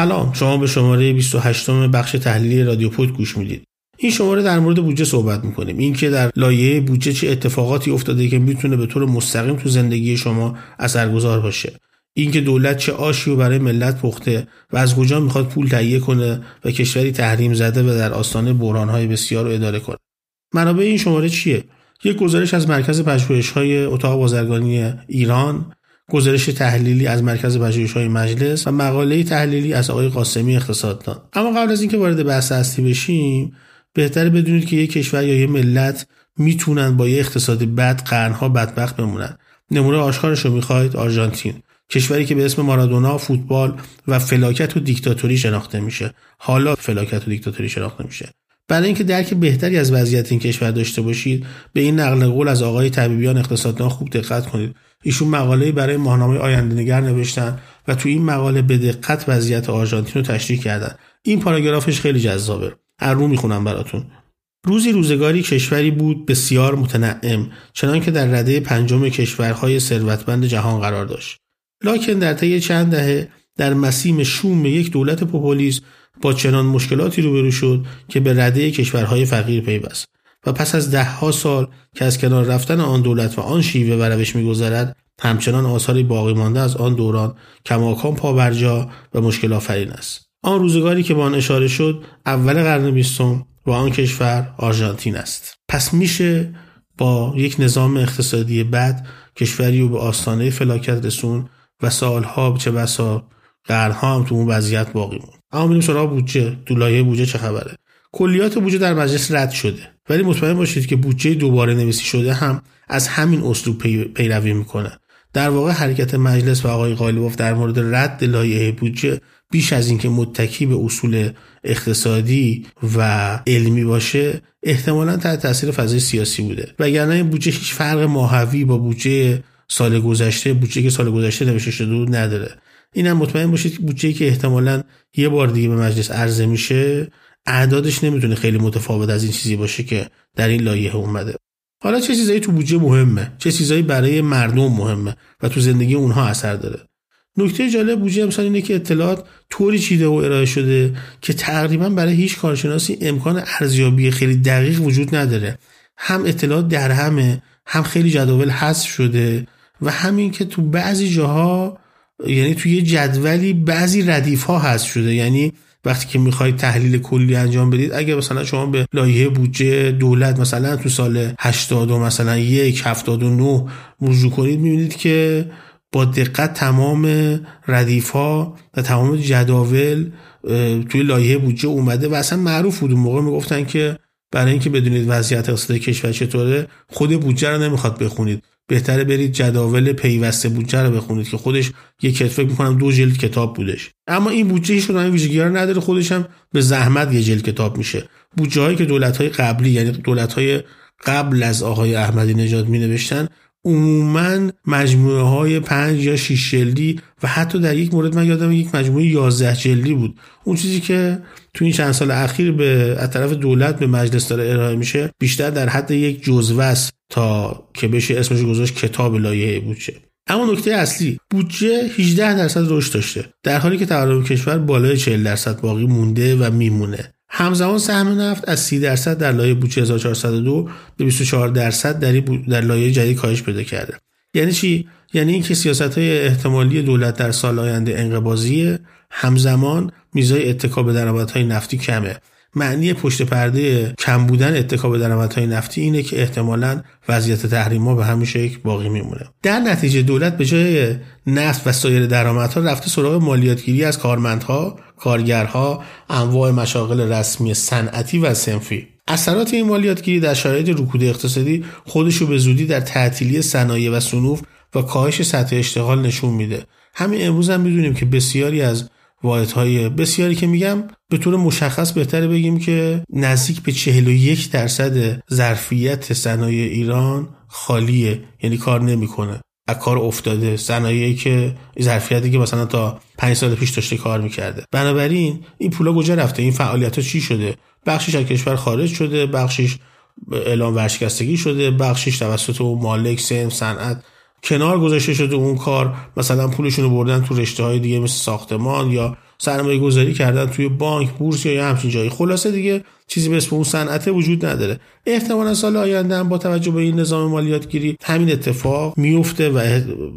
سلام. شما به شماره 28 بخش تحلیلی رادیو پود گوش می‌دید. این شماره در مورد بودجه صحبت می‌کنیم. اینکه در لایه بودجه چه اتفاقاتی افتاده که می‌تونه به طور مستقیم تو زندگی شما اثرگذار باشه. اینکه دولت چه آشی و برای ملت پخته و از کجا می‌خواد پول تهیه کنه و کشوری تحریم زده و در آستانه بحرانهای بسیار رو اداره کنه. منابع این شماره چیه؟ یک گزارش از مرکز پژوهش‌های اتاق بازرگانی ایران گزارش تحلیلی از مرکز پژوهش‌های مجلس و مقاله تحلیلی از آقای قاسمی اقتصاددان. اما قبل از اینکه وارد بحث اصلی بشیم بهتره بدونید که یک کشور یا یک ملت می‌تونن با یه اقتصادی بد قرنها بدبخت بمونن. نمونه آشکارش رو می‌خواید؟ آرژانتین. کشوری که به اسم مارادونا فوتبال و فلاکت و دیکتاتوری شناخته میشه. حالا فلاکت و دیکتاتوری شناخته میشه. برای اینکه درک بهتری از وضعیت این کشور داشته باشید به این نقل قول از آقای طبیبیان اقتصاددان خوب دقت کنید. ایشون مقاله برای ماهنامه آینده نگر نوشتن و تو این مقاله به دقت وضعیت آرژانتین رو تشریح کردن. این پاراگرافش خیلی جذابه. از رو می‌خونم براتون. روزی روزگاری کشوری بود بسیار متنعم چنان که در رده پنجم کشورهای ثروتمند جهان قرار داشت. لاکن در طی چند دهه در مسیم شوم یک دولت پوپولیس با چنان مشکلاتی روبرو شد که به رده کشورهای فقیر پیوست. و پس از دهها سال که از کنار رفتن آن دولت و آن شیوه و روش میگذرد همچنان آثاری باقی مانده از آن دوران کماکان پابرجا و مشکل آفرین است. آن روزگاری که با آن اشاره شد اول قرن بیستم و آن کشور آرژانتین است. پس میشه با یک نظام اقتصادی بد کشوری رو به آستانه فلاکت رسون و سالها چه بسا قرنها هم تو اون وضعیت باقی موند. اما میریم سراغ بودجه. تو بودجه چه خبره؟ کلیات بودجه در مجلس رد شده. ولی مطمئن باشید که بودجه دوباره نویسی شده هم از همین اسلوب پیروی می‌کنه. در واقع حرکت مجلس و آقای قالیباف در مورد رد لایحه بودجه بیش از اینکه متکی به اصول اقتصادی و علمی باشه احتمالا تحت تاثیر فضای سیاسی بوده. وگرنه این بودجه هیچ فرق ماهوی با بودجه سال گذشته بودجه که سال گذشته نوشته شده بود نداره. اینم مطمئن باشید بودجه که احتمالا یه بار دیگه به مجلس عرضه میشه اعدادش نمی‌تونه خیلی متفاوت از این چیزی باشه که در این لایحه اومده. حالا چه چیزایی تو بودجه مهمه؟ چه چیزایی برای مردم مهمه و تو زندگی اونها اثر داره؟ نکته جالب بودجه امسال اینه که اطلاعات طوری چیده و ارائه شده که تقریبا برای هیچ کارشناسی امکان ارزیابی خیلی دقیق وجود نداره. هم اطلاعات در همه هم خیلی جداول حذف شده و همین که تو بعضی جاها یعنی توی یه جدولی بعضی ردیف ها هست شده. یعنی وقتی که می‌خواید تحلیل کلی انجام بدید اگر مثلا شما به لایحه بودجه دولت مثلا تو سال 80 مثلا یک 79 رجوع کنید می‌بینید که با دقت تمام ردیف ها و تمام جداول توی لایحه بودجه اومده و اصلا معروف بود. اون موقع می‌گفتن که برای اینکه بدونید وضعیت اقتصادی کشور چطوره خود بودجه رو نمی‌خواد بخونید. بهتره برید جداول پیوسته بودجه رو بخونید که خودش یک فکر می‌کنم دو جلد کتاب بودش. اما این بودجه هیچ کدوم ویژگی نداره خودش هم به زحمت یه جلد کتاب میشه. بودجه که دولت های قبلی یعنی دولت های قبل از آقای احمدی نژاد می نوشتن عموما مجموعه های پنج یا شیش جلدی و حتی در یک مورد من یادم یک مجموعه یازده جلدی بود. اون چیزی که تو این چند سال اخیر به از طرف دولت به مجلس داره ارائه میشه بیشتر در حد یک جزوه است. تا که بشه اسمش گذاشت کتاب لایحه بودجه. اما نکته اصلی بودجه 18 درصد رشد داشته. در حالی که تورم کشور بالای 40 درصد باقی مونده و میمونه. همزمان سهم نفت از 30 درصد در لایه بودجه 1402 به 24 درصد در در لایه جدید کاهش پیدا کرده. یعنی چی؟ یعنی اینکه سیاست های احتمالی دولت در سال آینده انقباضیه. همزمان میزای اتکا به درآمدهای نفتی کمه. معنی پشت پرده کم بودن اتکا به درآمدهای نفتی اینه که احتمالا وضعیت تحریما به همین شکل باقی میمونه. در نتیجه دولت به جای نفت و سایر درآمدها رفته سراغ مالیاتگیری از کارمندها کارگرها انواع مشاغل رسمی صنعتی و سنفی. اثرات این مالیاتگیری در شرایط رکود اقتصادی خودشو به زودی در تعطیلی صنایع و صنوف و کاهش سطح اشتغال نشون میده. همین امروز هم می‌دونیم که بسیاری از های بسیاری که میگم به طور مشخص بهتره بگیم که نزدیک به 41 درصد ظرفیت صنایع ایران خالیه یعنی کار نمی‌کنه. از کار افتاده. صنایعی که ظرفیتی که مثلا تا 5 سال پیش داشته کار می‌کرده. بنابراین این پولا کجا رفته؟ این فعالیت ها چی شده؟ بخشش از کشور خارج شده بخشش اعلام ورشکستگی شده بخشش توسط مالک سن صنعت کنار گذاشته شده اون کار مثلا پولشون رو بردن تو رشته های دیگه مثل ساختمان یا سرمایه گذاری کردن توی بانک بورس یا همچین جایی. خلاصه دیگه چیزی به اسم اون صنعت وجود نداره. احتمالا سال آینده هم با توجه به این نظام مالیاتگیری همین اتفاق میفته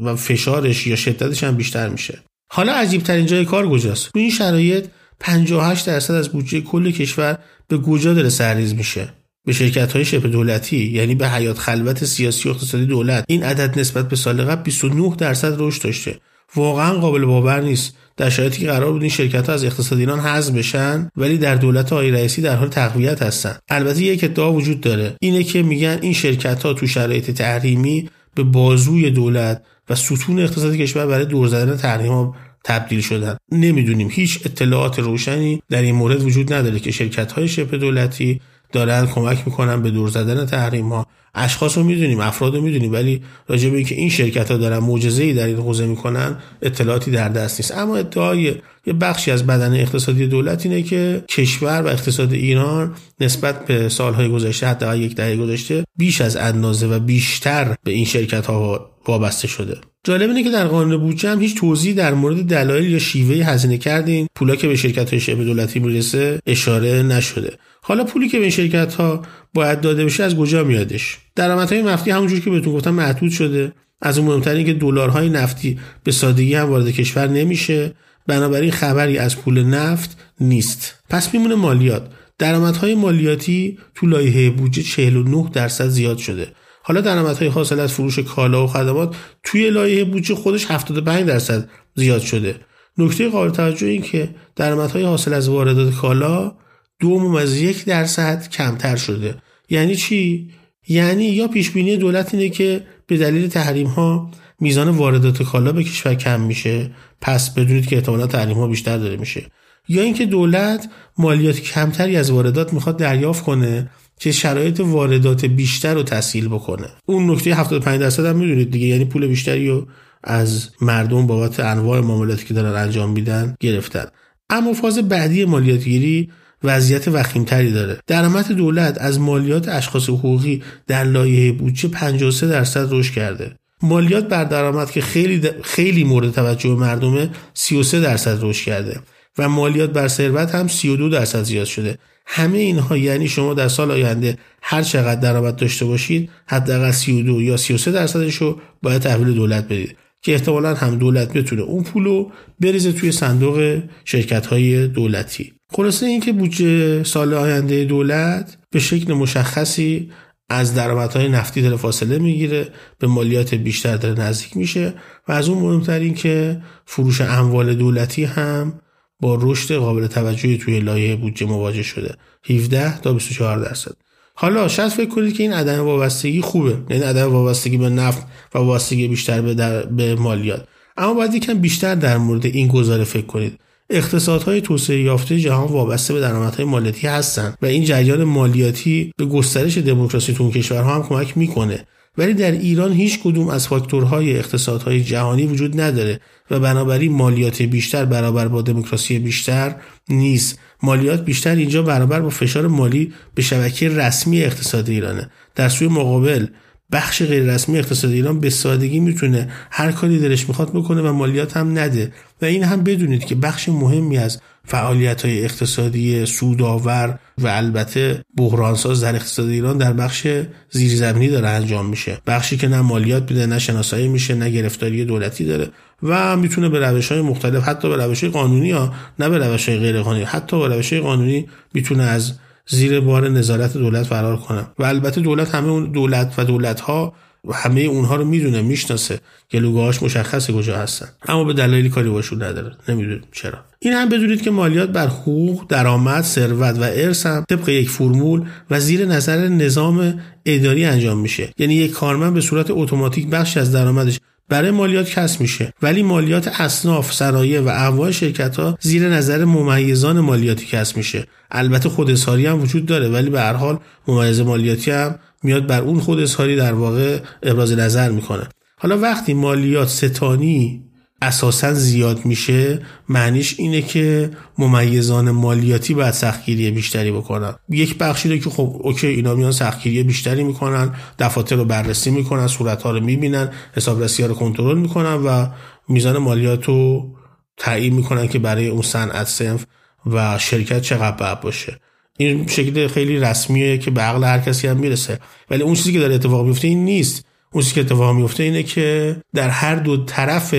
و فشارش یا شدتش هم بیشتر میشه. حالا عجیب ترین جای کار کجاست؟ تو این شرایط 58 درصد از بودجه کل کشور به کجا داره سرریز میشه. به شرکت های شبه دولتی یعنی به حیات خلوت سیاسی و اقتصادی دولت این عدد نسبت به سال قبل 29 درصد رشد داشته. واقعا قابل باور نیست. در شرایطی که قرار بود این شرکت ها از اقتصاد ایران حذف بشن ولی در دولت آقای رئیسی در حال تقویت هستن. البته یک ادعا وجود داره. اینه که میگن این شرکت ها تو شرایط تحریمی به بازوی دولت و ستون اقتصادی کشور برای دور زدن تحریم تبدیل شدن. نمی‌دونیم. هیچ اطلاعات روشنی در این مورد وجود نداره که شرکت های شبه دولتی دارن کمک می‌کنن به دور زدن تحریم ها. اشخاص رو می‌دونیم افراد رو می‌دونیم ولی راجع به اینکه این شرکت ها دارن معجزه‌ای در این حوزه می‌کنن اطلاعاتی در دست نیست. اما ادعای یه بخشی از بدن اقتصادی دولت اینه که کشور و اقتصاد ایران نسبت به سالهای گذشته حتی یک دهه گذشته بیش از اندازه و بیشتر به این شرکت ها وابسته شده. جالب اینه که در قانون بودجه هم هیچ توضیحی در مورد دلایل یا شیوه هزینه کردین. پولا که به شرکت های شبه دولتی می‌رسه اشاره نشده. حالا پولی که به این شرکت ها باید داده بشه از کجا میادش؟ درآمدهای نفتی همونجور که بهتون گفتم محدود شده. از اون مهمتر اینکه دلارهای نفتی به سادگی هم وارد کشور نمیشه. بنابراین خبری از پول نفت نیست. پس میمونه مالیات. درآمدهای مالیاتی تو لایحه بودجه 49 درصد زیاد شده. حالا درآمدهای حاصل از فروش کالا و خدمات توی لایحه بودجه خودش 75 درصد زیاد شده. نکته قابل توجه این که درآمدهای حاصل از واردات کالا دو از یک درصد کمتر شده. یعنی چی؟ یعنی یا پیش بینی دولت اینه که به دلیل تحریم ها میزان واردات کالا به کشور کم میشه. پس بدونید که احتمالا تحریم ها بیشتر داره میشه. یا اینکه دولت مالیات کمتری از واردات می‌خواد دریافت کنه که شرایط واردات بیشتر رو تسهیل بکنه. اون نکته 75 درصد هم می‌دونید دیگه. یعنی پول بیشتری رو از مردم بابت انواع معاملاتی که دارن انجام میدن گرفتن. اما فاز بعدی مالیاتگیری وضعیت وخیمتری داره. درآمد دولت از مالیات اشخاص حقوقی در لایحه بودجه 53 درصد رشد کرده. مالیات بر درآمد که خیلی خیلی مورد توجه مردمه 33 درصد رشد کرده و مالیات بر ثروت هم 32 درصد زیاد شده. همه اینها یعنی شما در سال آینده هر چقدر درآمد داشته باشید حداقل 32 یا 33 درصدش رو باید تحویل دولت بدید که احتمالا هم دولت بتونه اون پولو بریزه توی صندوق شرکت های دولتی. خلاصه اینکه بودجه سال آینده دولت به شکل مشخصی از درآمدهای نفتی داره فاصله می‌گیره به مالیات بیشتر داره نزدیک میشه و از اون مهمتر این که فروش اموال دولتی هم با رشد قابل توجهی توی لایه بودجه مواجه شده. 17 تا 24 درصد. حالا شاید فکر کنید که این عدم وابستگی خوبه. یعنی عدم وابستگی به نفت و وابستگی بیشتر به, در... به مالیات. اما باید یکم بیشتر در مورد این گزاره فکر کنید. اقتصادهای توسعه یافته جهان وابسته به درآمدهای مالیاتی هستند و این جریان مالیاتی به گسترش دموکراسی تو کشورها هم کمک می‌کنه. ولی در ایران هیچ کدوم از فاکتورهای اقتصادهای جهانی وجود نداره و بنابراین مالیات بیشتر برابر با دموکراسی بیشتر نیست. مالیات بیشتر اینجا برابر با فشار مالی به شبکه رسمی اقتصاد ایرانه. در سوی مقابل بخش غیر رسمی اقتصاد ایران به سادگی می‌تونه هر کاری دلش می‌خواد بکنه و مالیات هم نده. و این هم بدونید که بخش مهمی از فعالیت های اقتصادی سودآور و البته بحرانساز در اقتصاد ایران در بخش زیرزمینی داره انجام میشه. بخشی که نه مالیات میده نه شناسایی میشه نه گرفتاری دولتی داره و می‌تونه به روش های مختلف حتی به روش های قانونی ها نه به روش های غیر قانونی حتی به روش های قانونی می‌تونه از زیر بار نظارت دولت فرار کنم. و البته دولت همه اون دولت و دولت ها همه اونها رو می‌دونه می‌شناسه گلوگاهاش مشخصه کجا هستن. اما به دلایلی کاری باشون نداره. نمی‌دونیم چرا. این هم بدونید که مالیات بر حقوق درآمد ثروت و ارث هم طبق یک فرمول و زیر نظر نظام اداری انجام میشه. یعنی یک کارمند به صورت اتوماتیک بخشی از درآمدش برای مالیات کسب میشه. ولی مالیات اصناف صنایع و انواع شرکت ها زیر نظر ممیزان مالیاتی کسب میشه. البته خود هم وجود داره ولی به هر حال ممیز مالیاتی هم میاد بر اون خود در واقع ابراز نظر می‌کنه. حالا وقتی مالیات ستانی اساسا زیاد میشه معنیش اینه که ممیزان مالیاتی باید سختگیری بیشتری بکنن. یک بخشی رو که خب اوکی اینا میان سختگیری بیشتری می‌کنن دفاتر رو بررسی می‌کنن صورت ها رو می‌بینن حسابرسی رو کنترل می‌کنن و میزان مالیات رو تعیین می‌کنن که برای اون صنعت سنف و شرکت چقدر باید باشه. این شکل خیلی رسمیه که به عقل هر کسی هم می‌رسه. ولی اون چیزی که داره اتفاق میفته این نیست. اون چیزی که اتفاق میفته اینه که در هر دو طرف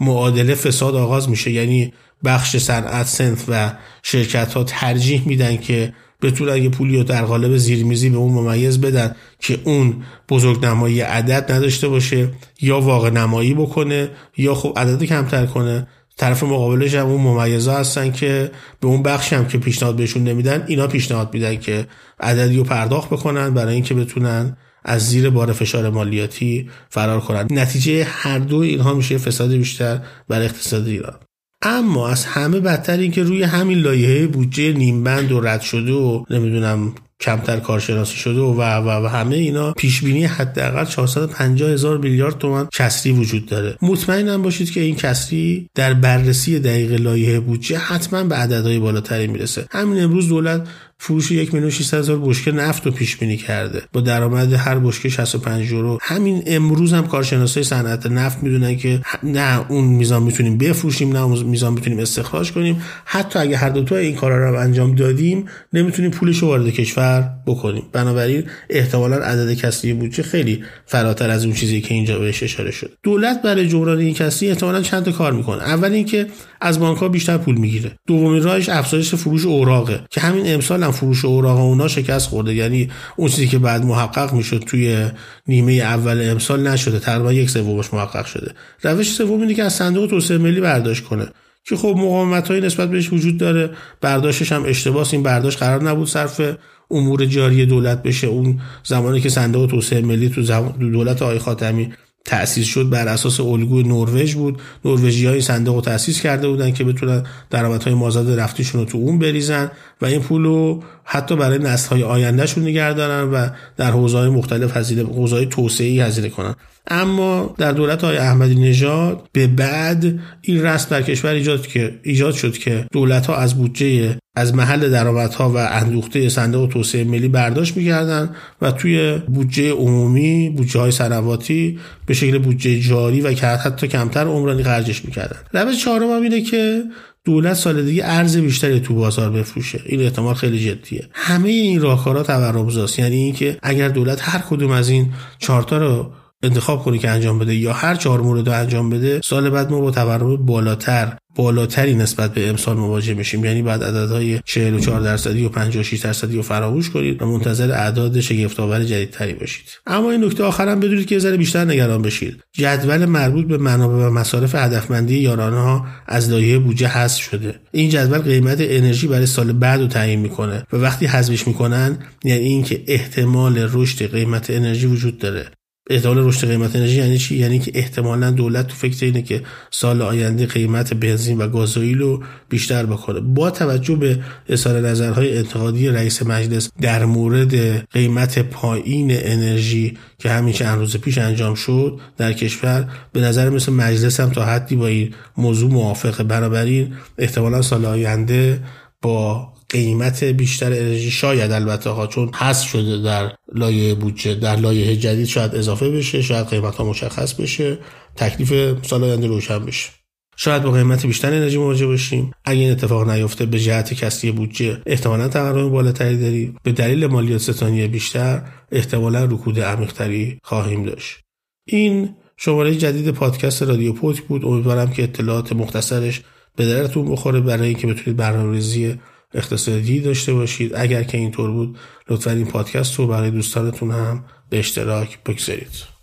معادله فساد آغاز میشه. یعنی بخش صنعت سنف و شرکت ها ترجیح میدن که بتونن یه پولی رو در قالب زیرمیزی به اون ممیز بدن که اون بزرگ نمایی عدد نداشته باشه یا واقع نمایی بکنه یا خب عدد کمتر کنه. طرف مقابلش هم اون ممیزا هستن که به اون بخشی هم که پیشنهاد بهشون نمیدن اینا پیشنهاد میدن که عددی رو پرداخت بکنن برای اینکه بتونن از زیر بار فشار مالیاتی فرار کنند. نتیجه هر دو اینها میشه فساد بیشتر بر اقتصاد ایران. اما از همه بدتر این که روی همین لایحه بودجه نیمبند و رد شده و نمی‌دونم کمتر کارشناسی شده و و و, همه اینا پیش بینی حداقل 450 هزار میلیارد تومان کسری وجود داره. مطمئنم باشید که این کسری در بررسی دقیق لایحه بودجه حتما به عددهای بالاتری می‌رسه. همین امروز دولت فروش یک میلیون هزار بشکه نفت رو پیش بینی کرده. با درآمد هر بشکه 65 یورو. همین امروز هم کارشناسای صنعت نفت می‌دونن که نه اون میزان می‌تونیم بفروشیم نه اون میزان می‌تونیم استخراج کنیم. حتی اگه هر دو تا این کارا رو انجام دادیم نمی‌تونیم پولش رو وارد کشور بکنیم. بنابراین احتمالا عدد کسری بودجه خیلی فراتر از اون چیزی که اینجا بهش اشاره شد. دولت برای جبران این کسری احتمالا چند تا کار می‌کنه. اول اینکه از بانک ها بیشتر پول می‌گیره. دومین راهش افزایش فروش اوراقه. که همین امسال هم فروش اوراق اونا شکست خورده. یعنی اون چیزی که بعد محقق می‌شد توی نیمه اول امسال نشده. تقریبا یک سومش محقق شده. روش سوم اینه که از صندوق توسعه ملی برداشت کنه. که خب مقاومت های نسبت بهش وجود داره. برداشتش هم اشتباس. این برداشت قرار نبود صرف امور جاری دولت بشه. اون زمانی که صندوق توسعه ملی تو دولت آقای خاتمی تأسیس شد بر اساس الگوی نروژ بود. نروژی های صندوق تأسیس کرده بودن که بتونن درآمدهای مازاد رفتیشون رو تو اون بریزن و این پول رو حتی برای نسل های آیندهشون نگه دارن و در حوزه های مختلف هزینه حوزه های توسعه هزینه کنن. اما در دولت های احمدی نژاد به بعد این رسم در کشور ایجاد که ایجاد شد که دولت ها از بودجه از محل درآمدها و اندوخته صندوق توسعه ملی برداشت می‌کردن و توی بودجه عمومی بودجه های سنواتی به شکل بودجه جاری و که حتی کمتر عمرانی خرجش می‌کردن. روش چهارم هم اینه که دولت سال دیگه ارز بیشتری تو بازار بفروشه. این احتمال خیلی جدیه. همه این راهکارها تورمزاست. یعنی اینکه اگر دولت هر کدوم از این چهارتا رو انتخاب کنه که انجام بده یا هر چهار مورد رو انجام بده سال بعد ما با تورم بالاتر بالاتری نسبت به امسال مواجه میشیم. یعنی بعد عددهای 44 درصدی و 56 درصدی رو فراموش کنید و منتظر اعداد شگفت‌آور جدیدتری باشید. اما این نکته آخرم بدونید که ذره بیشتر نگران بشید. جدول مربوط به منابع و مصارف هدفمندی یارانه ها از لایحه بودجه حذف شده. این جدول قیمت انرژی برای سال بعد رو تعیین می‌کنه و وقتی حذفش می‌کنن یعنی اینکه احتمال رشد قیمت انرژی وجود داره. احتمال رشد قیمت انرژی یعنی چی؟ یعنی که احتمالا دولت تو فکر اینه که سال آینده قیمت بنزین و گازوئیل رو بیشتر بکنه با توجه به اظهار نظرهای انتقادی رئیس مجلس در مورد قیمت پایین انرژی که همین چند روز پیش انجام شد در کشور به نظر مثل مجلس هم تا حدی با این موضوع موافقه. بنابراین احتمالا سال آینده با قیمت بیشتر انرژی شاید البته ها چون حذف شده در لایه بودجه در لایه جدید شاید اضافه بشه شاید قیمت ها مشخص بشه تکلیف سال آینده روشن بشه. شاید با قیمت بیشتر انرژی مواجه باشیم اگه این اتفاق نیفته به جهت کسری بودجه احتمالا تورم بالاتری داریم. به دلیل مالیات ستانی بیشتر احتمالا رکود عمیقتری خواهیم داشت. این شماره جدید پادکست رادیو پوک بود. امیدوارم که اطلاعات مختصرش به درتون بخوره برای اینکه بتونید برنامه‌ریزی اقتصادی داشته باشید. اگر که اینطور بود لطفا این پادکست رو برای دوستانتون هم به اشتراک بگذارید.